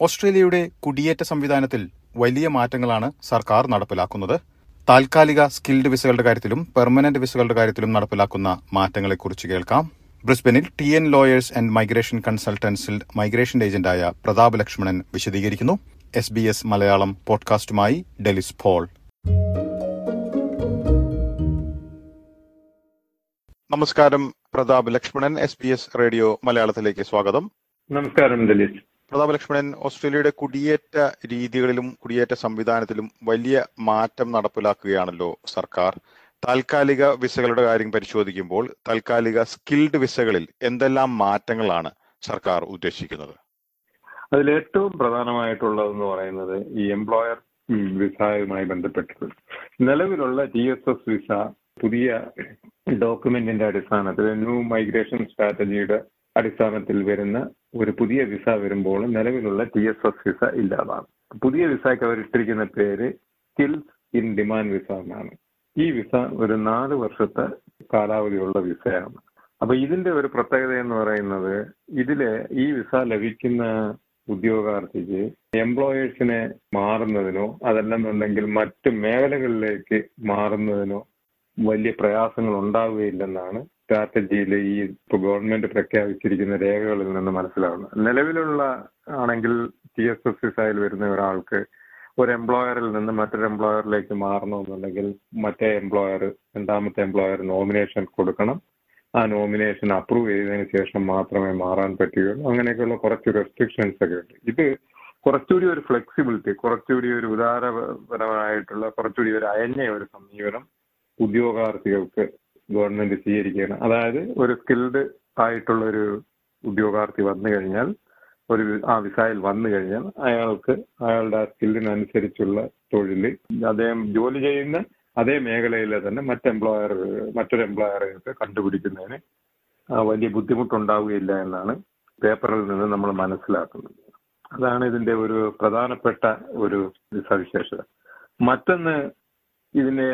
ഓസ്ട്രേലിയയുടെ കുടിയേറ്റ സംവിധാനത്തിൽ വലിയ മാറ്റങ്ങളാണ് സർക്കാർ നടപ്പിലാക്കുന്നത്. താൽക്കാലിക സ്കിൽഡ് വിസകളുടെ കാര്യത്തിലും പെർമനന്റ് വിസകളുടെ കാര്യത്തിലും നടപ്പിലാക്കുന്ന മാറ്റങ്ങളെക്കുറിച്ച് കേൾക്കാം. ബ്രിസ്ബനിൽ T N lawyers and migration കൺസൾട്ടൻസിൽ migration ഏജന്റായ പ്രതാപ് ലക്ഷ്മണൻ വിശദീകരിക്കുന്നു. എസ് ബി എസ് മലയാളം പോഡ്കാസ്റ്റുമായി ഡെലിസ് ഫോൾ നമസ്കാരം Prathap Lakshmanan S B S radio മലയാളത്തിലേക്ക് സ്വാഗതം. നമസ്കാരം ദലിത് പ്രതാപ് ലക്ഷ്മണൻ ഓസ്ട്രേലിയയുടെ കുടിയേറ്റ രീതികളിലും കുടിയേറ്റ സംവിധാനത്തിലും വലിയ മാറ്റം നടപ്പിലാക്കുകയാണല്ലോ സർക്കാർ. താൽക്കാലിക വിസകളുടെ കാര്യം പരിശോധിക്കുമ്പോൾ താൽക്കാലിക സ്കിൽഡ് വിസകളിൽ എന്തെല്ലാം മാറ്റങ്ങളാണ് സർക്കാർ ഉദ്ദേശിക്കുന്നത്? അതിൽ ഏറ്റവും പ്രധാനമായിട്ടുള്ളതെന്ന് പറയുന്നത് ഈ എംപ്ലോയർ വിസയുമായി ബന്ധപ്പെട്ടത്. നിലവിലുള്ള ടി എസ് എസ് വിസ പുതിയ ഡോക്യുമെന്റിന്റെ അടിസ്ഥാനത്തിൽ ന്യൂ മൈഗ്രേഷൻ സ്ട്രാറ്റജിയുടെ അടിസ്ഥാനത്തിൽ വരുന്ന ഒരു പുതിയ വിസ വരുമ്പോൾ നിലവിലുള്ള ടി എസ് എസ് വിസ ഇല്ലാതാണ്. പുതിയ വിസയ്ക്ക് അവർ ഇട്ടിരിക്കുന്ന പേര് സ്കിൽസ് ഇൻ ഡിമാൻഡ് വിസ എന്നാണ്. ഈ വിസ ഒരു നാല് വർഷത്തെ കാലാവധിയുള്ള വിസയാണ്. അപ്പൊ ഇതിന്റെ ഒരു പ്രത്യേകത എന്ന് പറയുന്നത് ഇതിലെ ഈ വിസ ലഭിക്കുന്ന ഉദ്യോഗാർത്ഥിക്ക് എംപ്ലോയേഴ്സിനെ മാറുന്നതിനോ അതല്ലെന്നുണ്ടെങ്കിൽ മറ്റ് മേഖലകളിലേക്ക് മാറുന്നതിനോ വലിയ പ്രയാസങ്ങൾ ഉണ്ടാവുകയില്ലെന്നാണ് സ്ട്രാറ്റജിയിൽ ഈ ഇപ്പൊ ഗവൺമെന്റ് പ്രഖ്യാപിച്ചിരിക്കുന്ന രേഖകളിൽ നിന്ന് മനസ്സിലാവുന്നത്. നിലവിലുള്ള ആണെങ്കിൽ ടി എസ് എസ് വിസയിൽ വരുന്ന ഒരാൾക്ക് ഒരു എംപ്ലോയറിൽ നിന്ന് മറ്റൊരു എംപ്ലോയറിലേക്ക് മാറണമെന്നുണ്ടെങ്കിൽ മറ്റേ എംപ്ലോയർ രണ്ടാമത്തെ എംപ്ലോയർ നോമിനേഷൻ കൊടുക്കണം. ആ നോമിനേഷൻ അപ്രൂവ് ചെയ്തതിന് ശേഷം മാത്രമേ മാറാൻ പറ്റുകയുള്ളൂ. അങ്ങനെയൊക്കെയുള്ള കുറച്ച് റെസ്ട്രിക്ഷൻസ് ഒക്കെ ഉണ്ട്. ഇത് കുറച്ചുകൂടി ഒരു ഫ്ലെക്സിബിലിറ്റി കുറച്ചുകൂടി ഒരു ഉദാരപരമായിട്ടുള്ള കുറച്ചുകൂടി ഒരു അയഞ്ഞ ഒരു സമീപനം ഉദ്യോഗാർത്ഥികൾക്ക് ഗവൺമെന്റ് സ്വീകരിക്കുകയാണ്. അതായത് ഒരു സ്കിൽഡ് ആയിട്ടുള്ള ഒരു ഉദ്യോഗാർത്ഥി വന്നു കഴിഞ്ഞാൽ ഒരു ആ വിസയിൽ വന്നു കഴിഞ്ഞാൽ അയാൾക്ക് അയാളുടെ സ്കില്ലിനനുസരിച്ചുള്ള തൊഴിൽ അദ്ദേഹം ജോലി ചെയ്യുന്ന അതേ മേഖലയിലെ തന്നെ മറ്റ് എംപ്ലോയർ മറ്റൊരു എംപ്ലോയറെയൊക്കെ കണ്ടുപിടിക്കുന്നതിന് വലിയ ബുദ്ധിമുട്ടുണ്ടാവുകയില്ല എന്നാണ് പേപ്പറിൽ നിന്ന് നമ്മൾ മനസ്സിലാക്കുന്നത്. അതാണ് ഇതിന്റെ ഒരു പ്രധാനപ്പെട്ട ഒരു സവിശേഷത. മറ്റൊന്ന് ഇതിന്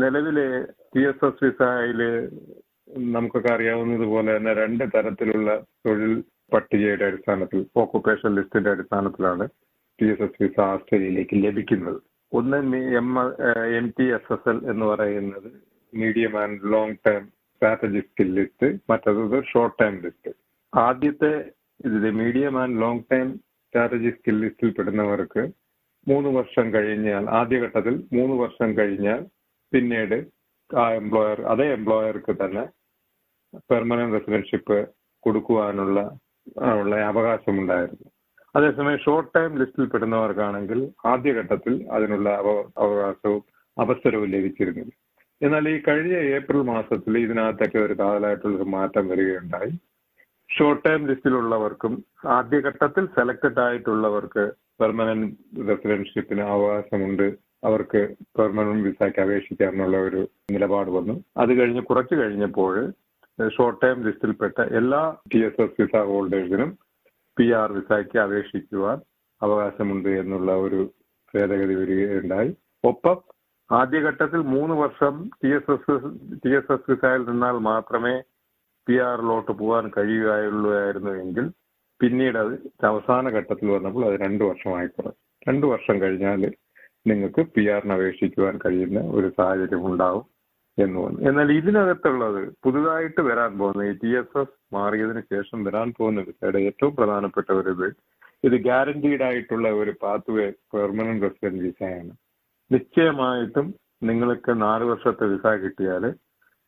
നിലവിലെ പി എസ് എസ് വിസയിൽ നമുക്കൊക്കെ അറിയാവുന്നതുപോലെ തന്നെ രണ്ട് തരത്തിലുള്ള തൊഴിൽ പട്ടികയുടെ അടിസ്ഥാനത്തിൽ ഓക്കുപേഷൻ ലിസ്റ്റിന്റെ അടിസ്ഥാനത്തിലാണ് പി എസ് എസ് വിസ ഓസ്ട്രേലിയയിലേക്ക് ലഭിക്കുന്നത്. ഒന്ന് M M T S S L എന്ന് പറയുന്നത് medium and long term strategy skill list മറ്റത് ഷോർട്ട് ടേം ലിസ്റ്റ് ആദ്യത്തെ ഇതിൽ medium and long term strategy skill ലിസ്റ്റിൽ പെടുന്നവർക്ക് മൂന്ന് വർഷം കഴിഞ്ഞാൽ ആദ്യഘട്ടത്തിൽ മൂന്ന് വർഷം കഴിഞ്ഞാൽ പിന്നീട് ആ എംപ്ലോയർ അതേ എംപ്ലോയർക്ക് തന്നെ പെർമനന്റ് റെസിഡൻഷിപ്പ് കൊടുക്കുവാനുള്ള ഉള്ള അവകാശമുണ്ടായിരുന്നു. അതേസമയം ഷോർട്ട് ടൈം ലിസ്റ്റിൽ പെടുന്നവർക്കാണെങ്കിൽ ആദ്യഘട്ടത്തിൽ അതിനുള്ള അവകാശവും അവസരവും ലഭിച്ചിരുന്നില്ല. എന്നാൽ ഈ കഴിഞ്ഞ ഏപ്രിൽ മാസത്തിൽ ഇതിനകത്തൊക്കെ ഒരു കാതലായിട്ടുള്ള ഒരു മാറ്റം വരികയുണ്ടായി. ഷോർട്ട് ടൈം ലിസ്റ്റിലുള്ളവർക്കും ആദ്യഘട്ടത്തിൽ സെലക്റ്റഡ് ആയിട്ടുള്ളവർക്ക് പെർമനന്റ് റെസിഡൻഷിപ്പിന് അവകാശമുണ്ട്. അവർക്ക് പെർമനന്റ് വിസയ്ക്ക് അപേക്ഷിക്കാമെന്നുള്ള ഒരു നിലപാട് വന്നു. അത് കഴിഞ്ഞ് കുറച്ച് കഴിഞ്ഞപ്പോൾ ഷോർട്ട് ടൈം ലിസ്റ്റിൽപ്പെട്ട എല്ലാ ടി എസ് എസ് വിസ ഹോൾഡേഴ്സിനും പി ആർ വിസയ്ക്ക് അപേക്ഷിക്കുവാൻ അവകാശമുണ്ട് എന്നുള്ള ഒരു ഭേദഗതി വരികയുണ്ടായി. ഒപ്പം ആദ്യഘട്ടത്തിൽ മൂന്ന് വർഷം T S S T S S വിസയിൽ നിന്നാൽ മാത്രമേ പി ആറിലോട്ട് പോകാൻ കഴിയുകയുള്ളൂ എങ്കിൽ പിന്നീട് അത് അവസാന ഘട്ടത്തിൽ വന്നപ്പോൾ അത് രണ്ടു വർഷമായി കുറഞ്ഞു. രണ്ടു വർഷം കഴിഞ്ഞാൽ നിങ്ങൾക്ക് പി ആറിന് അപേക്ഷിക്കുവാൻ കഴിയുന്ന ഒരു സാഹചര്യം ഉണ്ടാവും എന്ന് പറഞ്ഞു എന്നാൽ ഇതിനകത്തുള്ളത് പുതുതായിട്ട് വരാൻ പോകുന്ന ഈ ടി എസ് എസ് മാറിയതിനു ശേഷം വരാൻ പോകുന്ന വിസയുടെ ഏറ്റവും പ്രധാനപ്പെട്ട ഒരു ഇത് ഇത് ഗ്യാരണ്ടീഡ് ആയിട്ടുള്ള ഒരു പാത്ത് വേ പെർമനന്റ് റെസിഡന്റ് വിസയാണ് നിശ്ചയമായിട്ടും നിങ്ങൾക്ക് നാല് വർഷത്തെ വിസ കിട്ടിയാൽ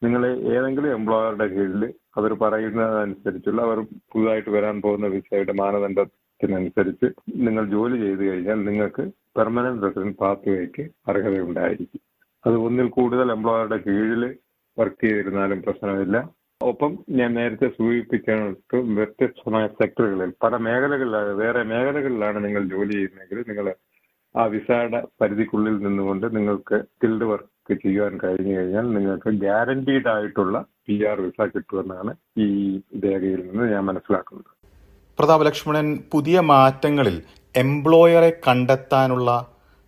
നിങ്ങൾ ഏതെങ്കിലും എംപ്ലോയറുടെ കീഴിൽ അവർ പറയുന്നതനുസരിച്ചുള്ള അവർ പുതുതായിട്ട് വരാൻ പോകുന്ന വിസയുടെ മാനദണ്ഡത്തിനനുസരിച്ച് നിങ്ങൾ ജോലി ചെയ്തു കഴിഞ്ഞാൽ നിങ്ങൾക്ക് പെർമനന്റ് റെസിഡന്റ് പാത്വേക്ക് അർഹതയുണ്ടായിരിക്കും. അത് ഒന്നിൽ കൂടുതൽ എംപ്ലോയറുടെ കീഴിൽ വർക്ക് ചെയ്തിരുന്നാലും പ്രശ്നമില്ല. ഒപ്പം ഞാൻ നേരത്തെ സൂചിപ്പിച്ചിട്ട് വ്യത്യസ്തമായ സെക്ടറുകളിൽ പല മേഖലകളിലാണ് വേറെ മേഖലകളിലാണ് നിങ്ങൾ ജോലി ചെയ്യുന്നതെങ്കിൽ നിങ്ങൾ ആ വിസയുടെ പരിധിക്കുള്ളിൽ നിന്നുകൊണ്ട് നിങ്ങൾക്ക് സ്കിൽഡ് വർക്ക് ചെയ്യാൻ കഴിഞ്ഞു കഴിഞ്ഞാൽ നിങ്ങൾക്ക് ഗ്യാരണ്ടീഡ് ആയിട്ടുള്ള പി ആർ വിസ കിട്ടുമെന്നാണ് ഈ രേഖയിൽ നിന്ന് ഞാൻ മനസ്സിലാക്കുന്നത്. പ്രതാപ ലക്ഷ്മണൻ പുതിയ മാറ്റങ്ങളിൽ എംപ്ലോയറെ കണ്ടെത്താനുള്ള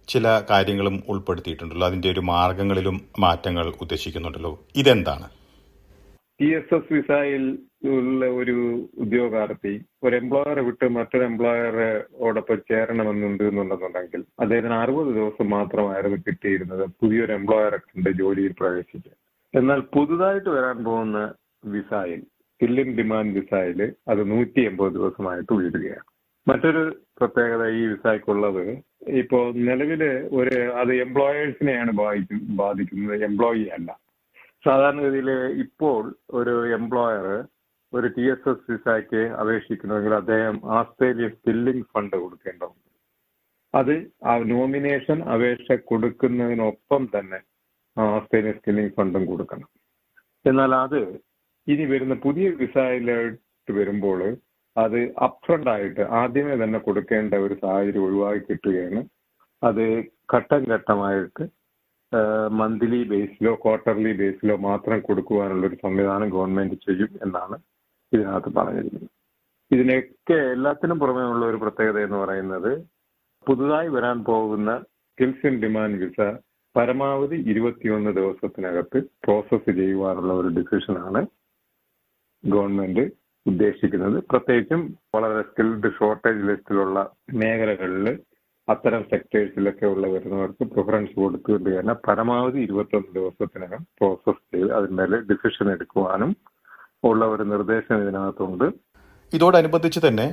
ചില കാര്യങ്ങളും ഉൾപ്പെടുത്തിയിട്ടുണ്ടല്ലോ. അതിന്റെ ഒരു മാർഗങ്ങളിലും മാറ്റങ്ങൾ ഉദ്ദേശിക്കുന്നുണ്ടല്ലോ. ഇതെന്താണ്? ടി എസ് എസ് വിസയിൽ ഉള്ള ഒരു ഉദ്യോഗാർത്ഥി ഒരു എംപ്ലോയറെ വിട്ട് മറ്റൊരു എംപ്ലോയറെ എംപ്ലോയറോടൊപ്പം ചേരണമെന്നുണ്ട് എന്നുണ്ടെന്നുണ്ടെങ്കിൽ അദ്ദേഹത്തിന് അറുപത് ദിവസം മാത്രമായിരുന്നു കിട്ടിയിരുന്നത് പുതിയൊരു എംപ്ലോയറെ കണ്ട് ജോലിയിൽ പ്രവേശിക്കാൻ. എന്നാൽ പുതുതായിട്ട് വരാൻ പോകുന്ന വിസായിൽ ഫില്ലിൻ ഡിമാൻഡ് വിസായിൽ അത് നൂറ്റി എൺപത് ദിവസമായിട്ട് ഉയരുകയാണ്. മറ്റൊരു പ്രത്യേകത ഈ വിസായ്ക്കുള്ളത് ഇപ്പോൾ നിലവിൽ ഒരു അത് എംപ്ലോയേഴ്സിനെയാണ് ബാധിക്കും ബാധിക്കുന്നത് എംപ്ലോയി അല്ല. സാധാരണഗതിയിൽ ഇപ്പോൾ ഒരു എംപ്ലോയർ ഒരു ടി എസ് എസ് വിസയ്ക്ക് അപേക്ഷിക്കണമെങ്കിൽ അദ്ദേഹം ആസ്ട്രേലിയ സ്കില്ലിംഗ് ഫണ്ട് കൊടുക്കേണ്ടതുണ്ട്. അത് ആ നോമിനേഷൻ അപേക്ഷ കൊടുക്കുന്നതിനൊപ്പം തന്നെ ആസ്ട്രേലിയ സ്കില്ലിംഗ് ഫണ്ടും കൊടുക്കണം. എന്നാൽ അത് ഇനി വരുന്ന പുതിയ വിസയിലോട്ട് വരുമ്പോൾ അത് അപ്ഫ്രണ്ട് ആയിട്ട് ആദ്യമേ തന്നെ കൊടുക്കേണ്ട ഒരു സാഹചര്യം ഒഴിവാക്കി കിട്ടുകയാണ്. അത് ഘട്ടം ഘട്ടമായിട്ട് മന്ത്ലി ബേസിലോ ക്വാർട്ടർലി ബേസിലോ മാത്രം കൊടുക്കുവാനുള്ള ഒരു സംവിധാനം ഗവൺമെന്റ് ചെയ്യും എന്നാണ് ഇതിനകത്ത് പറഞ്ഞിരിക്കുന്നത് ഇതിനൊക്കെ എല്ലാത്തിനും പുറമേ ഉള്ള ഒരു പ്രത്യേകത എന്ന് പറയുന്നത് പുതുതായി വരാൻ പോകുന്ന സ്കിൽസ് ഇൻ ഡിമാൻഡ് വിസ പരമാവധി ഇരുപത്തിയൊന്ന് ദിവസത്തിനകത്ത് പ്രോസസ്സ് ചെയ്യുവാനുള്ള ഒരു ഡിസിഷനാണ് ഗവൺമെന്റ് ഉദ്ദേശിക്കുന്നത്. പ്രത്യേകിച്ചും വളരെ സ്കിൽഡ് ഷോർട്ടേജ് ലിസ്റ്റിലുള്ള മേഖലകളിൽ അത്തരം സെക്ടേഴ്സിലൊക്കെ ഉള്ള വരുന്നവർക്ക് പ്രിഫറൻസ് കൊടുത്തുകൊണ്ട് തന്നെ പരമാവധി ഇരുപത്തൊന്ന് ദിവസത്തിനകം പ്രോസസ് ചെയ്ത് അതിന്മേൽ ഡിസിഷൻ എടുക്കുവാനും ഉള്ള ഒരു നിർദ്ദേശം ഇതിനകത്തുണ്ട്. ഇതോടനുബന്ധിച്ച് തന്നെ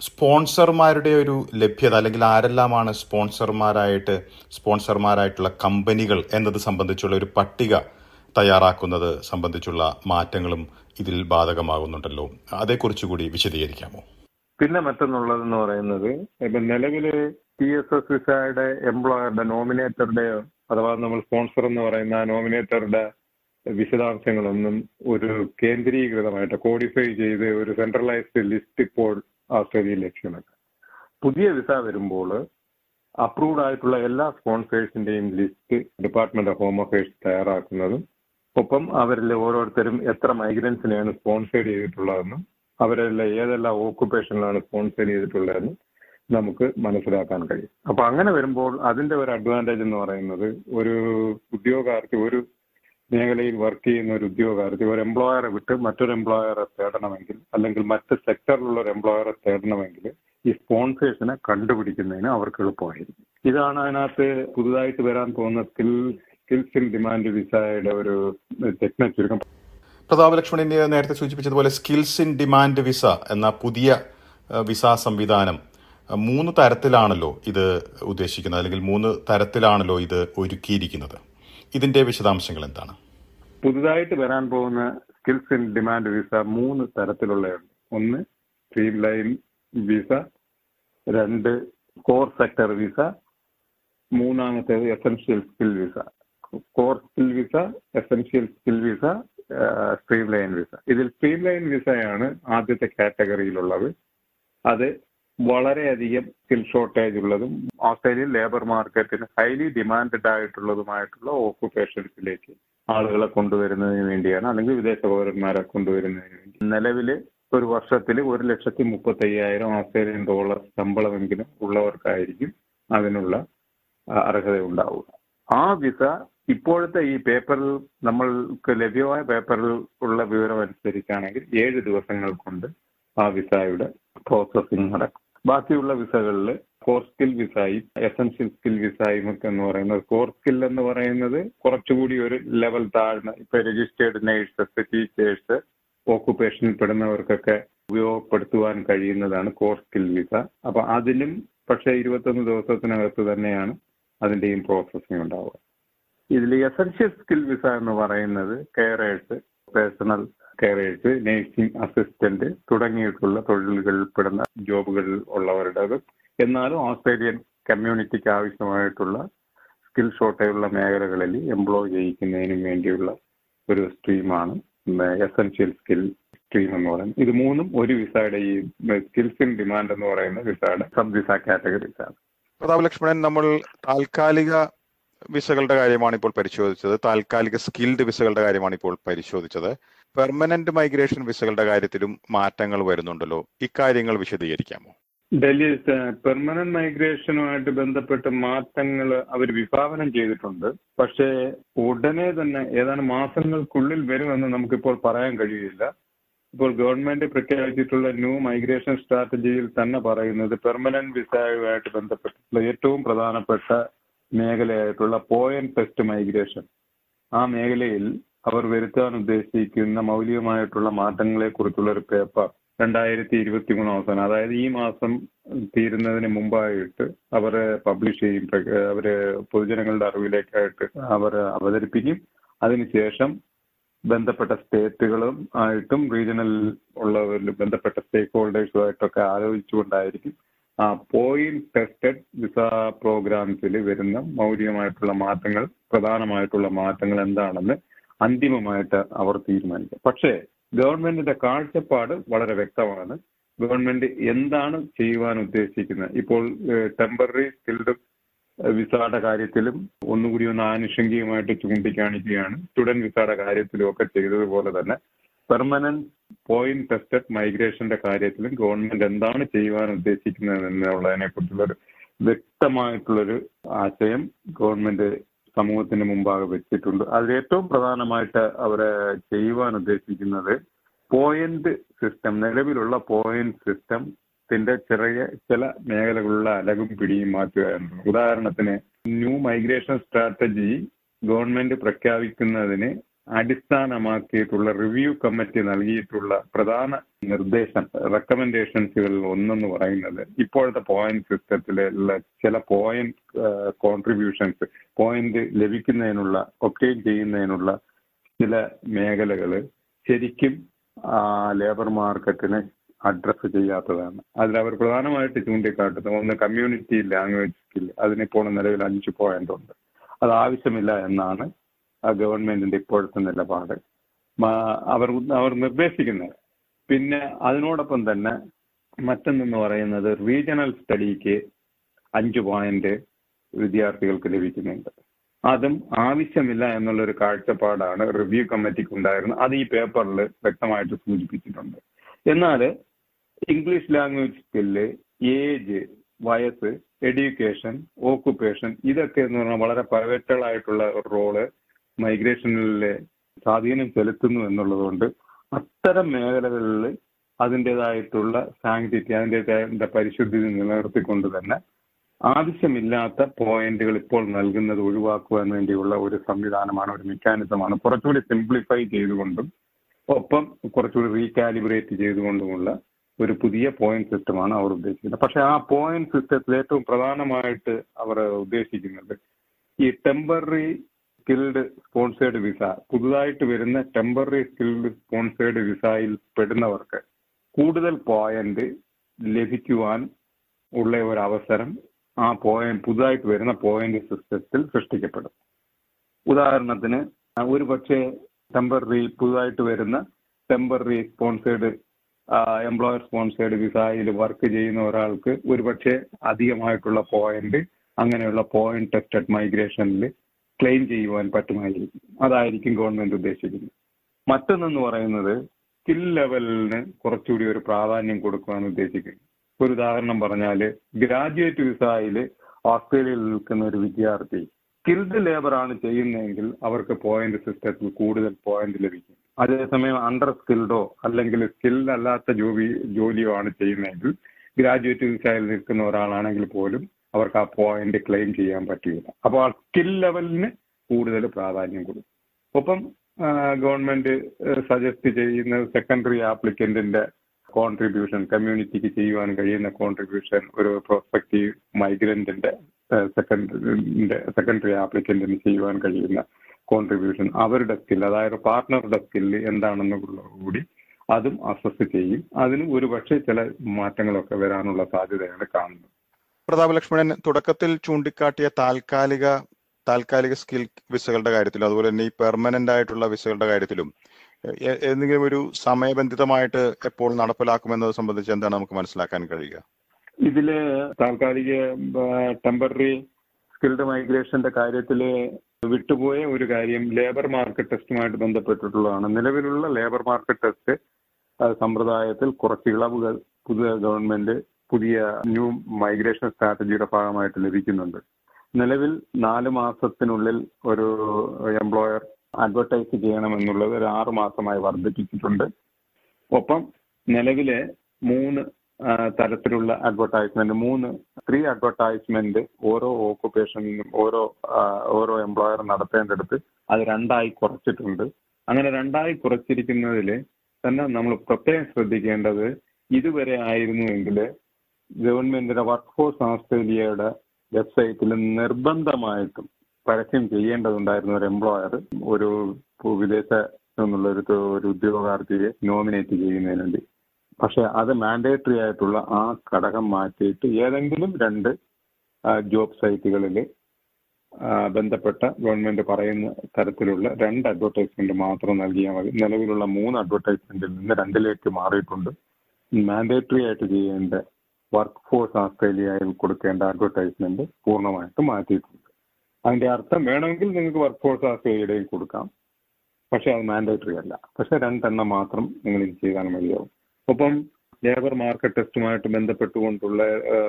സ്പോൺസർമാരുടെ ഒരു ലഭ്യത അല്ലെങ്കിൽ ആരെല്ലാമാണ് സ്പോൺസർമാരായിട്ട് സ്പോൺസർമാരായിട്ടുള്ള കമ്പനികൾ എന്നത് സംബന്ധിച്ചുള്ള ഒരു പട്ടിക തയ്യാറാക്കുന്നത് സംബന്ധിച്ചുള്ള മാറ്റങ്ങളും ഇതിൽ ബാധകമാകുന്നുണ്ടല്ലോ. അതേക്കുറിച്ച് കൂടി വിശദീകരിക്കാമോ? പിന്നെ മറ്റൊന്നുള്ളതെന്ന് പറയുന്നത് ഇപ്പൊ നിലവിൽ ടി എസ് എസ് വിസയുടെ എംപ്ലോയറുടെ നോമിനേറ്ററുടെ അഥവാ നമ്മൾ സ്പോൺസർ എന്ന് പറയുന്ന നോമിനേറ്ററുടെ വിശദാംശങ്ങളൊന്നും ഒരു കേന്ദ്രീകൃതമായിട്ട് കോഡിഫൈ ചെയ്ത് ഒരു സെൻട്രലൈസ്ഡ് ലിസ്റ്റ് ഇപ്പോൾ ആസ്ട്രേലിയ ലക്ഷ്യമല്ല പുതിയ വിസ വരുമ്പോൾ അപ്രൂവ്ഡ് ആയിട്ടുള്ള എല്ലാ സ്പോൺസേഴ്സിന്റെയും list department of home affairs തയ്യാറാക്കുന്നതും ഒപ്പം അവരിൽ ഓരോരുത്തരും എത്ര മൈഗ്രൻസിനെയാണ് സ്പോൺസേഡ് ചെയ്തിട്ടുള്ളതെന്നും അവരെല്ലാം ഏതെല്ലാം ഓക്കുപേഷനിലാണ് സ്പോൺസർ ചെയ്തിട്ടുള്ളതെന്നും നമുക്ക് മനസ്സിലാക്കാൻ കഴിയും. അപ്പൊ അങ്ങനെ വരുമ്പോൾ അതിന്റെ ഒരു അഡ്വാന്റേജ് എന്ന് പറയുന്നത് ഒരു ഉദ്യോഗാർത്ഥി ഒരു മേഖലയിൽ വർക്ക് ചെയ്യുന്ന ഒരു ഉദ്യോഗാർത്ഥി ഒരു എംപ്ലോയറെ വിട്ട് മറ്റൊരു എംപ്ലോയറെ തേടണമെങ്കിൽ അല്ലെങ്കിൽ മറ്റ് സെക്ടറിലുള്ള ഒരു എംപ്ലോയറെ തേടണമെങ്കിൽ ഈ സ്പോൺസേഴ്സിനെ കണ്ടുപിടിക്കുന്നതിന് അവർക്ക് എളുപ്പമായിരിക്കും ഇതാണ് അതിനകത്ത് പുതുതായിട്ട് വരാൻ പോകുന്ന സ്കിൽ സ്കിൽസ് ഇൻ ഡിമാൻഡ് വിസയുടെ ഒരു ടെക്ന ചുരുക്കം പ്രതാപ ലക്ഷ്മണൻ നേരത്തെ സൂചിപ്പിച്ചതുപോലെ സ്കിൽസ് ഇൻ ഡിമാൻഡ് വിസ എന്ന പുതിയ വിസ സംവിധാനം മൂന്ന് തരത്തിലാണല്ലോ ഇത് ഉദ്ദേശിക്കുന്നത് അല്ലെങ്കിൽ മൂന്ന് തരത്തിലാണല്ലോ ഇത് ഒരുക്കിയിരിക്കുന്നത്. ഇതിന്റെ വിശദാംശങ്ങൾ എന്താണ്? പുതുതായിട്ട് വരാൻ പോകുന്ന സ്കിൽസ് ഇൻ ഡിമാൻഡ് വിസ മൂന്ന് തരത്തിലുള്ളതാണ് ഒന്ന് സ്ട്രീം ലൈൻ വിസ രണ്ട് കോർ സെക്ടർ വിസ മൂന്നാമത്തേത് essential skill visa core skill visa essential skill visa streamline visa ഇതിൽ സ്ട്രീം ലൈൻ വിസയാണ് ആദ്യത്തെ കാറ്റഗറിയിലുള്ളത് അത് വളരെയധികം സ്കിൽ ഷോർട്ടേജ് ഉള്ളതും ഓസ്ട്രേലിയൻ ലേബർ മാർക്കറ്റിന് ഹൈലി ഡിമാൻഡഡ് ആയിട്ടുള്ളതുമായിട്ടുള്ള ഓക്കുപേഷൻസിലേക്ക് ആളുകളെ കൊണ്ടുവരുന്നതിന് വേണ്ടിയാണ് അല്ലെങ്കിൽ വിദേശ പൗരന്മാരെ കൊണ്ടുവരുന്നതിന് വേണ്ടി. നിലവിൽ ഒരു വർഷത്തിൽ ഒരു ലക്ഷത്തി മുപ്പത്തി അയ്യായിരം ഓസ്ട്രേലിയൻ ഡോളർ ശമ്പളമെങ്കിലും ഉള്ളവർക്കായിരിക്കും അതിനുള്ള അർഹത ഉണ്ടാവുക ആ വിസ ഇപ്പോഴത്തെ ഈ പേപ്പറിൽ നമ്മൾക്ക് ലഭ്യമായ പേപ്പറിൽ ഉള്ള വിവരം അനുസരിച്ചാണെങ്കിൽ ഏഴ് ദിവസങ്ങൾ കൊണ്ട് ആ വിസയുടെ പ്രോസസ്സിംഗ് നടക്കും. ബാക്കിയുള്ള വിസകളിൽ കോർ സ്കിൽ വിസയും എസൻഷ്യൽ സ്കിൽ വിസയും ഒക്കെ എന്ന് പറയുന്നത്. കോർ സ്കിൽ എന്ന് പറയുന്നത് കുറച്ചുകൂടി ഒരു ലെവൽ താഴ്ന്ന ഇപ്പൊ രജിസ്റ്റേർഡ് നേഴ്സസ് ടീച്ചേഴ്സ് ഓക്കുപേഷനിൽ പെടുന്നവർക്കൊക്കെ ഉപയോഗപ്പെടുത്തുവാൻ കഴിയുന്നതാണ് കോർ സ്കിൽ വിസ അപ്പൊ അതിലും പക്ഷേ ഇരുപത്തൊന്ന് ദിവസത്തിനകത്ത് തന്നെയാണ് അതിന്റെയും പ്രോസസ്സിംഗ് ഉണ്ടാവുക. ഇതിൽ എസൻഷ്യൽ സ്കിൽ വിസ എന്ന് പറയുന്നത് carers personal carers nursing assistant തുടങ്ങിയിട്ടുള്ള തൊഴിലുകളിൽ പെടുന്ന ജോബുകളിൽ ഉള്ളവരുടേത്. എന്നാലും ഓസ്ട്രേലിയൻ കമ്മ്യൂണിറ്റിക്ക് ആവശ്യമായിട്ടുള്ള സ്കിൽ ഷോർട്ടേജുള്ള മേഖലകളിൽ എംപ്ലോയ് ചെയ്യിക്കുന്നതിനും വേണ്ടിയുള്ള ഒരു സ്ട്രീമാണ് എസെൻഷ്യൽ സ്കിൽ സ്ട്രീം എന്ന് പറയുന്നത്. ഇത് മൂന്നും ഒരു വിസയുടെ ഈ സ്കിൽസ് ഇൻ ഡിമാൻഡ് എന്ന് പറയുന്ന വിസയുടെ സബ് വിസ കാറ്റഗറീസ് ആണ്. പ്രതാപ് ലക്ഷ്മണൻ നമ്മൾ താൽക്കാലിക വിസകളുടെ കാര്യമാണ് ഇപ്പോൾ പരിശോധിച്ചത്. താൽക്കാലിക സ്കിൽഡ് വിസകളുടെ കാര്യമാണ് ഇപ്പോൾ പരിശോധിച്ചത്. പെർമനന്റ് മൈഗ്രേഷൻ വിസകളുടെ കാര്യത്തിലും മാറ്റങ്ങൾ വരുന്നുണ്ടല്ലോ. ഇക്കാര്യങ്ങൾ വിശദീകരിക്കാമോ? ഡൽഹി പെർമനന്റ് മൈഗ്രേഷനുമായിട്ട് ബന്ധപ്പെട്ട മാറ്റങ്ങൾ അവർ വിഭാവനം ചെയ്തിട്ടുണ്ട്. പക്ഷേ ഉടനെ തന്നെ ഏതാനും മാസങ്ങൾക്കുള്ളിൽ വരുമെന്ന് നമുക്കിപ്പോൾ പറയാൻ കഴിയില്ല ഇപ്പോൾ ഗവൺമെന്റ് പ്രഖ്യാപിച്ചിട്ടുള്ള ന്യൂ മൈഗ്രേഷൻ സ്ട്രാറ്റജിയിൽ തന്നെ പറയുന്നത് പെർമനന്റ് വിസയുമായിട്ട് ബന്ധപ്പെട്ടിട്ടുള്ള ഏറ്റവും പ്രധാനപ്പെട്ട മേഖലയായിട്ടുള്ള പോയൻ ടെസ്റ്റ് മൈഗ്രേഷൻ. ആ മേഖലയിൽ അവർ വരുത്താൻ ഉദ്ദേശിക്കുന്ന മൗലികമായിട്ടുള്ള മാറ്റങ്ങളെ കുറിച്ചുള്ള ഒരു പേപ്പർ രണ്ടായിരത്തി ഇരുപത്തി മൂന്ന് അവസാനം അതായത് ഈ മാസം തീരുന്നതിന് മുമ്പായിട്ട് അവർ പബ്ലിഷ് ചെയ്യും അവർ പൊതുജനങ്ങളുടെ അറിവിലേക്കായിട്ട് അവർ അവതരിപ്പിക്കും. അതിനുശേഷം ബന്ധപ്പെട്ട സ്റ്റേറ്റുകളും ആയിട്ടും റീജിയണൽ ഉള്ളവരിലും ബന്ധപ്പെട്ട സ്റ്റേക്ക് ഹോൾഡേഴ്സുമായിട്ടൊക്കെ ആലോചിച്ചുകൊണ്ടായിരിക്കും പോയിന്റ് ടെസ്റ്റഡ് വിസ പ്രോഗ്രാംസിൽ വരുന്ന മൗലികമായിട്ടുള്ള മാറ്റങ്ങൾ പ്രധാനമായിട്ടുള്ള മാറ്റങ്ങൾ എന്താണെന്ന് അന്തിമമായിട്ട് അവർ തീരുമാനിക്കും. പക്ഷേ ഗവൺമെന്റിന്റെ കാഴ്ചപ്പാട് വളരെ വ്യക്തമാണ്. ഗവൺമെന്റ് എന്താണ് ചെയ്യുവാൻ ഉദ്ദേശിക്കുന്നത്? ഇപ്പോൾ ടെമ്പററി സ്കിൽഡ് വിസയുടെ കാര്യത്തിലും ഒന്നുകൂടി ഒന്ന് ആനുഷംഗികമായിട്ട് ചൂണ്ടിക്കാണിക്കുകയാണ്. സ്റ്റുഡന്റ് വിസയുടെ കാര്യത്തിലും ഒക്കെ ചെയ്തതുപോലെ തന്നെ പെർമനന്റ് പോയിന്റ് ടെസ്റ്റഡ് മൈഗ്രേഷന്റെ കാര്യത്തിലും ഗവൺമെന്റ് എന്താണ് ചെയ്യുവാൻ ഉദ്ദേശിക്കുന്നത് എന്നുള്ളതിനെ കുറിച്ചുള്ളൊരു വ്യക്തമായിട്ടുള്ളൊരു ആശയം ഗവൺമെന്റ് സമൂഹത്തിന് മുമ്പാകെ വെച്ചിട്ടുണ്ട്. അതിൽ ഏറ്റവും പ്രധാനമായിട്ട് അവരെ ചെയ്യുവാൻ ഉദ്ദേശിക്കുന്നത് പോയിന്റ് സിസ്റ്റം നിലവിലുള്ള പോയിന്റ് സിസ്റ്റത്തിന്റെ ചെറിയ ചില മേഖലകളിലുള്ള അലകും പിടിയും മാറ്റുക എന്നുള്ളത്. ഉദാഹരണത്തിന് ന്യൂ മൈഗ്രേഷൻ സ്ട്രാറ്റജി ഗവൺമെന്റ് പ്രഖ്യാപിക്കുന്നതിന് അടിസ്ഥാനമാക്കിയിട്ടുള്ള റിവ്യൂ കമ്മിറ്റി നൽകിയിട്ടുള്ള പ്രധാന നിർദ്ദേശം റെക്കമെൻഡേഷൻസുകളിൽ ഒന്നെന്ന് പറയുന്നത് ഇപ്പോഴത്തെ പോയിന്റ് സിസ്റ്റത്തിലുള്ള ചില പോയിന്റ് കോൺട്രിബ്യൂഷൻസ് പോയിന്റ് ലഭിക്കുന്നതിനുള്ള ഒപ്റ്റെയിൻ ചെയ്യുന്നതിനുള്ള ചില മേഖലകൾ ശരിക്കും ലേബർ മാർക്കറ്റിനെ അഡ്രസ്സ് ചെയ്യാത്തതാണ്. അതിൽ അവർ പ്രധാനമായിട്ട് ചൂണ്ടിക്കാട്ടുന്നത് ഒന്ന് കമ്മ്യൂണിറ്റി ലാംഗ്വേജ് സ്കിൽ അതിനിപ്പോൾ നിലവിൽ അഞ്ച് പോയിന്റ് ഉണ്ട്. അത് ആവശ്യമില്ല എന്നാണ് ഗവൺമെന്റിന്റെ ഇപ്പോഴത്തെ നിലപാട്. അവർ അവർ നിർദ്ദേശിക്കുന്നത്. പിന്നെ അതിനോടൊപ്പം തന്നെ മറ്റൊന്നെന്ന് പറയുന്നത് റീജിയണൽ സ്റ്റഡിക്ക് അഞ്ച് പോയിന്റ് വിദ്യാർത്ഥികൾക്ക് ലഭിക്കുന്നുണ്ട്. അതും ആവശ്യമില്ല എന്നുള്ളൊരു കാഴ്ചപ്പാടാണ് റിവ്യൂ കമ്മിറ്റിക്ക് ഉണ്ടായിരുന്നത് അത് ഈ പേപ്പറിൽ വ്യക്തമായിട്ട് സൂചിപ്പിച്ചിട്ടുണ്ട്. എന്നാൽ ഇംഗ്ലീഷ് ലാംഗ്വേജ് സ്കില്ല് ഏജ് വയസ്സ് എഡ്യൂക്കേഷൻ ഓക്കുപ്പേഷൻ ഇതൊക്കെ എന്ന് പറഞ്ഞാൽ വളരെ പരവറ്റളായിട്ടുള്ള റോൾ മൈഗ്രേഷനിലെ സ്വാധീനം ചെലുത്തുന്നു എന്നുള്ളതുകൊണ്ട് അത്തരം മേഖലകളിൽ അതിന്റെതായിട്ടുള്ള സാങ്ക്ടിറ്റി അതിന്റെതായ പരിശുദ്ധി നിലനിർത്തിക്കൊണ്ട് തന്നെ ആവശ്യമില്ലാത്ത പോയിന്റുകൾ ഇപ്പോൾ നൽകുന്നത് ഒഴിവാക്കുവാൻ വേണ്ടിയുള്ള ഒരു സംവിധാനമാണ് ഒരു മെക്കാനിസമാണ്. കുറച്ചുകൂടി സിംപ്ലിഫൈ ചെയ്തുകൊണ്ടും ഒപ്പം കുറച്ചുകൂടി റീകാലിബ്രേറ്റ് ചെയ്തുകൊണ്ടുമുള്ള ഒരു പുതിയ പോയിന്റ് സിസ്റ്റമാണ് അവർ ഉദ്ദേശിക്കുന്നത്. പക്ഷെ ആ പോയിന്റ് സിസ്റ്റത്തിൽ ഏറ്റവും പ്രധാനമായിട്ട് അവർ ഉദ്ദേശിക്കുന്നത് ഈ ടെമ്പററി സ്കിൽഡ് സ്പോൺസേഡ് വിസ പുതുതായിട്ട് വരുന്ന ടെമ്പററി സ്കിൽഡ് സ്പോൺസേഡ് വിസയിൽ പെടുന്നവർക്ക് കൂടുതൽ പോയിന്റ് ലഭിക്കുവാൻ ഉള്ള ഒരു അവസരം ആ പോയിന്റ് പുതുതായിട്ട് വരുന്ന പോയിന്റ് സിസ്റ്റത്തിൽ സൃഷ്ടിക്കപ്പെടും. ഉദാഹരണത്തിന് ഒരു പക്ഷേ ടെമ്പററി പുതുതായിട്ട് വരുന്ന ടെമ്പററി സ്പോൺസേഡ് എംപ്ലോയർ സ്പോൺസേഡ് വിസയിൽ വർക്ക് ചെയ്യുന്ന ഒരാൾക്ക് ഒരുപക്ഷെ അധികമായിട്ടുള്ള പോയിന്റ് അങ്ങനെയുള്ള പോയിന്റ് ടെസ്റ്റഡ് മൈഗ്രേഷനിൽ ക്ലെയിം ചെയ്യുവാൻ പറ്റുമായിരിക്കും അതായിരിക്കും ഗവൺമെന്റ് ഉദ്ദേശിക്കുന്നത്. മറ്റൊന്നെന്ന് പറയുന്നത് സ്കിൽ ലെവലിന് കുറച്ചുകൂടി ഒരു പ്രാധാന്യം കൊടുക്കുവാൻ ഉദ്ദേശിക്കുന്നു. ഒരു ഉദാഹരണം പറഞ്ഞാൽ ഗ്രാജുവേറ്റ് വിസയിൽ ഓസ്ട്രേലിയയിൽ നിൽക്കുന്ന ഒരു വിദ്യാർത്ഥി സ്കിൽഡ് ലേബർ ആണ് ചെയ്യുന്നതെങ്കിൽ അവർക്ക് പോയിന്റ് സിസ്റ്റത്തിൽ കൂടുതൽ പോയിന്റ് ലഭിക്കും. അതേസമയം അണ്ടർ സ്കിൽഡോ അല്ലെങ്കിൽ സ്കിൽഡ് അല്ലാത്ത ജോലി ജോലിയോ ആണ് ചെയ്യുന്നതെങ്കിൽ ഗ്രാജുവേറ്റ് വിസയിൽ നിൽക്കുന്ന ഒരാളാണെങ്കിൽ പോലും അവർക്ക് ആ പോയിന്റ് ക്ലെയിം ചെയ്യാൻ പറ്റില്ല അപ്പോൾ ആ സ്കിൽ ലെവലിന് കൂടുതൽ പ്രാധാന്യം കൊടുക്കും. ഒപ്പം ഗവൺമെന്റ് സജസ്റ്റ് ചെയ്യുന്ന സെക്കൻഡറി ആപ്ലിക്കന്റിന്റെ കോൺട്രിബ്യൂഷൻ കമ്മ്യൂണിറ്റിക്ക് ചെയ്യുവാൻ കഴിയുന്ന കോൺട്രിബ്യൂഷൻ ഒരു പ്രോസ്പെക്റ്റീവ് മൈഗ്രന്റിന്റെ സെക്കൻഡറിന്റെ സെക്കൻഡറി ആപ്ലിക്കന്റിന് ചെയ്യുവാൻ കഴിയുന്ന കോൺട്രിബ്യൂഷൻ അവരുടെ സ്കിൽ അതായത് പാർട്ട്ണറുടെ സ്കിൽ എന്താണെന്നുള്ള കൂടി അതും അസസ് ചെയ്യും. അതിന് ഒരുപക്ഷെ ചില മാറ്റങ്ങളൊക്കെ വരാനുള്ള സാധ്യതയാണ് കാണുന്നത്. പ്രതാപ ലക്ഷ്മണൻ തുടക്കത്തിൽ ചൂണ്ടിക്കാട്ടിയ താൽക്കാലിക താൽക്കാലിക സ്കിൽ വിസകളുടെ കാര്യത്തിലും അതുപോലെ തന്നെ ഈ പെർമനന്റ് ആയിട്ടുള്ള വിസകളുടെ കാര്യത്തിലും എന്തെങ്കിലും ഒരു സമയബന്ധിതമായിട്ട് എപ്പോൾ നടപ്പിലാക്കുമെന്നത് സംബന്ധിച്ച് എന്താണ് നമുക്ക് മനസ്സിലാക്കാൻ കഴിയുക? ഇതിൽ താൽക്കാലിക ടെമ്പററി സ്കിൽഡ് മൈഗ്രേഷന്റെ കാര്യത്തിൽ വിട്ടുപോയ ഒരു കാര്യം ലേബർ മാർക്കറ്റ് ടെസ്റ്റുമായിട്ട് ബന്ധപ്പെട്ടിട്ടുള്ളതാണ്. നിലവിലുള്ള ലേബർ മാർക്കറ്റ് ടെസ്റ്റ് സമ്പ്രദായത്തിൽ കുറച്ച് ഇളവുകൾ പുതിയ ഗവൺമെന്റ് പുതിയ ന്യൂ മൈഗ്രേഷൻ സ്ട്രാറ്റജിയുടെ ഭാഗമായിട്ട് ലഭിക്കുന്നുണ്ട്. നിലവിൽ നാല് മാസത്തിനുള്ളിൽ ഒരു എംപ്ലോയർ അഡ്വർടൈസ് ചെയ്യണമെന്നുള്ളത് ഒരു ആറ് മാസമായി വർദ്ധിപ്പിച്ചിട്ടുണ്ട്. ഒപ്പം നിലവിലെ മൂന്ന് തരത്തിലുള്ള അഡ്വർടൈസ്മെന്റ് മൂന്ന് ത്രീ അഡ്വർടൈസ്മെന്റ് ഓരോ ഓക്കുപേഷനിലും ഓരോ ഓരോ എംപ്ലോയർ നടത്തേണ്ടടുത്ത് അത് രണ്ടായി കുറച്ചിട്ടുണ്ട്. അങ്ങനെ രണ്ടായി കുറച്ചിരിക്കുന്നതിൽ തന്നെ നമ്മൾ പ്രത്യേകം ശ്രദ്ധിക്കേണ്ടത് ഇതുവരെ ആയിരുന്നുവെങ്കിൽ ഗവൺമെന്റിന്റെ വർക്ക് ഫോഴ്സ് ഓസ്ട്രേലിയയുടെ വെബ്സൈറ്റിൽ നിർബന്ധമായിട്ടും പരസ്യം ചെയ്യേണ്ടതുണ്ടായിരുന്ന ഒരു എംപ്ലോയർ ഒരു വിദേശ ഒരു ഉദ്യോഗാർത്ഥിയെ നോമിനേറ്റ് ചെയ്യുന്നതിന് വേണ്ടി. പക്ഷെ അത് മാൻഡേറ്ററി ആയിട്ടുള്ള ആ ഘടകം മാറ്റിയിട്ട് ഏതെങ്കിലും രണ്ട് ജോബ് സൈറ്റുകളിൽ ബന്ധപ്പെട്ട ഗവൺമെന്റ് പറയുന്ന തരത്തിലുള്ള രണ്ട് അഡ്വർടൈസ്മെന്റ് മാത്രം നൽകിയാൽ മതി. നിലവിലുള്ള മൂന്ന് അഡ്വർടൈസ്മെന്റിൽ നിന്ന് രണ്ടിലേക്ക് മാറിയിട്ടുണ്ട്. മാൻഡേറ്ററി ആയിട്ട് ചെയ്യേണ്ട വർക്ക് ഫോഴ്സ് ഓസ്ട്രേലിയയിൽ കൊടുക്കേണ്ട അഡ്വർടൈസ്മെന്റ് പൂർണമായിട്ട് മാറ്റിയിട്ടുണ്ട്. അതിന്റെ അർത്ഥം വേണമെങ്കിൽ നിങ്ങൾക്ക് വർക്ക് ഫോഴ്സ് ഓസ്ട്രേലിയയുടെയും കൊടുക്കാം. പക്ഷെ അത് മാൻഡേറ്ററി അല്ല. പക്ഷെ രണ്ടെണ്ണം മാത്രം നിങ്ങൾ ഇത് ചെയ്താൽ മതിയാവും. ഒപ്പം ലേബർ മാർക്കറ്റ് ടെസ്റ്റുമായിട്ട് ബന്ധപ്പെട്ടുകൊണ്ടുള്ള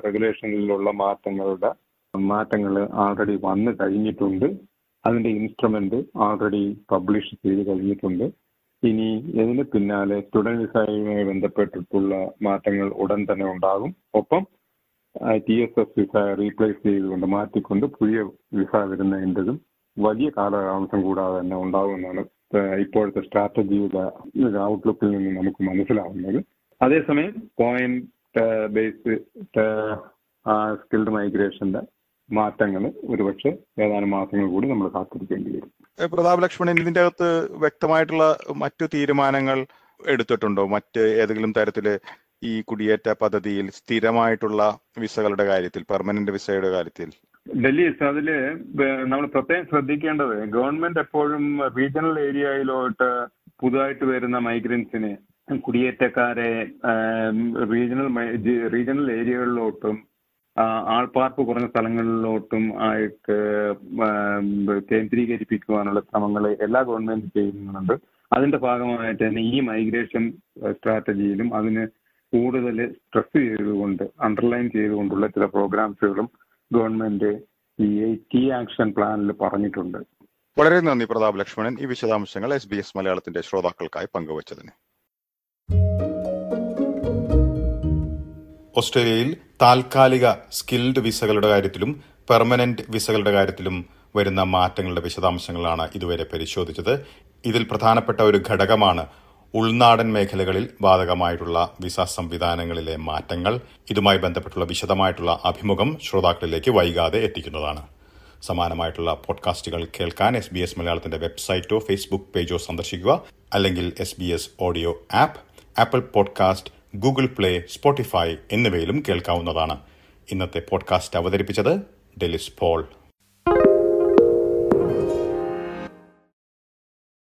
റെഗുലേഷനിലുള്ള മാറ്റങ്ങളുടെ മാറ്റങ്ങൾ ആൾറെഡി വന്നു കഴിഞ്ഞിട്ടുണ്ട്. അതിന്റെ ഇൻസ്ട്രുമെന്റ് ആൾറെഡി പബ്ലിഷ് ചെയ്ത് കഴിഞ്ഞിട്ടുണ്ട്. ഇനി ഇതിന് പിന്നാലെ സ്റ്റുഡന്റ് വിസയുമായി ബന്ധപ്പെട്ടിട്ടുള്ള മാറ്റങ്ങൾ ഉടൻ തന്നെ ഉണ്ടാകും. ഒപ്പം T S S visa replace ചെയ്തുകൊണ്ട് മാറ്റിക്കൊണ്ട് പുതിയ വിസ വരുന്നതിന്റെതും വലിയ കാലതാമസം കൂടാതെ തന്നെ ഉണ്ടാകുമെന്നാണ് ഇപ്പോഴത്തെ സ്ട്രാറ്റജിയുടെ ഔട്ട്ലുക്കിൽ നിന്ന് നമുക്ക് മനസ്സിലാവുന്നത്. അതേസമയം പോയിന്റ് ബേസ്ഡ് സ്കിൽഡ് മൈഗ്രേഷന്റെ മാറ്റങ്ങൾ ഒരുപക്ഷെ ഏതാനും മാസങ്ങൾ കൂടി നമ്മൾ കാത്തിരിക്കേണ്ടി വരും. പ്രതാപ് ലക്ഷ്മണൻ ഇതിന്റെ അകത്ത് വ്യക്തമായിട്ടുള്ള മറ്റു തീരുമാനങ്ങൾ എടുത്തിട്ടുണ്ടോ? മറ്റ് ഏതെങ്കിലും തരത്തിൽ ഈ കുടിയേറ്റ പദ്ധതിയിൽ സ്ഥിരമായിട്ടുള്ള വിസകളുടെ കാര്യത്തിൽ പെർമനന്റ് വിസയുടെ കാര്യത്തിൽ? ഡൽഹി അതിൽ നമ്മൾ പ്രത്യേകം ശ്രദ്ധിക്കേണ്ടത് ഗവൺമെന്റ് എപ്പോഴും റീജിയണൽ ഏരിയയിലോട്ട് പുതുതായിട്ട് വരുന്ന മൈഗ്രൻസിനെ കുടിയേറ്റക്കാരെ റീജിയണൽ റീജിയണൽ ഏരിയകളിലോട്ടും ആൾപ്പാർപ്പ് കുറഞ്ഞ സ്ഥലങ്ങളിലോട്ടും ആയിട്ട് ആം, കേന്ദ്രീകരിപ്പിക്കുവാനുള്ള ശ്രമങ്ങൾ എല്ലാ ഗവൺമെന്റും ചെയ്യുന്നുണ്ട്. അതിന്റെ ഭാഗമായിട്ട് തന്നെ ഈ മൈഗ്രേഷൻ സ്ട്രാറ്റജിയിലും അതിന് കൂടുതൽ സ്ട്രെസ് ചെയ്തുകൊണ്ട് അണ്ടർലൈൻ ചെയ്തുകൊണ്ടുള്ള ചില പ്രോഗ്രാംസുകളും ഗവൺമെന്റ് ഈ ടി ആക്ഷൻ പ്ലാനിൽ പറഞ്ഞിട്ടുണ്ട്. വളരെ നന്ദി പ്രതാപ് ലക്ഷ്മണൻ. ഈ വിശദാംശങ്ങൾ എസ് ബി എസ് മലയാളത്തിന്റെ ശ്രോതാക്കൾക്കായി പങ്കുവച്ചതിന്. ഓസ്ട്രേലിയയിൽ താൽക്കാലിക സ്കിൽഡ് വിസകളുടെ കാര്യത്തിലും പെർമനന്റ് വിസകളുടെ കാര്യത്തിലും വരുന്ന മാറ്റങ്ങളുടെ വിശദാംശങ്ങളാണ് ഇതുവരെ പരിശോധിച്ചത്. ഇതിൽ പ്രധാനപ്പെട്ട ഒരു ഘടകമാണ് ഉൾനാടൻ മേഖലകളിൽ ബാധകമായിട്ടുള്ള വിസ സംവിധാനങ്ങളിലെ മാറ്റങ്ങൾ. ഇതുമായി ബന്ധപ്പെട്ടുള്ള വിശദമായിട്ടുള്ള അഭിമുഖം ശ്രോതാക്കളിലേക്ക് വൈകാതെ എത്തിക്കുന്നതാണ്. സമാനമായിട്ടുള്ള പോഡ്കാസ്റ്റുകൾ കേൾക്കാൻ എസ് ബി എസ് മലയാളത്തിന്റെ വെബ്സൈറ്റോ ഫേസ്ബുക്ക് പേജോ സന്ദർശിക്കുക. അല്ലെങ്കിൽ S B S audio app Apple podcast Google play Spotify എന്നിവയിലും കേൾക്കാവുന്നതാണ്. ഇന്നത്തെ പോഡ്കാസ്റ്റ് അവതരിപ്പിച്ചത് ഡെലിസ് പോൾ.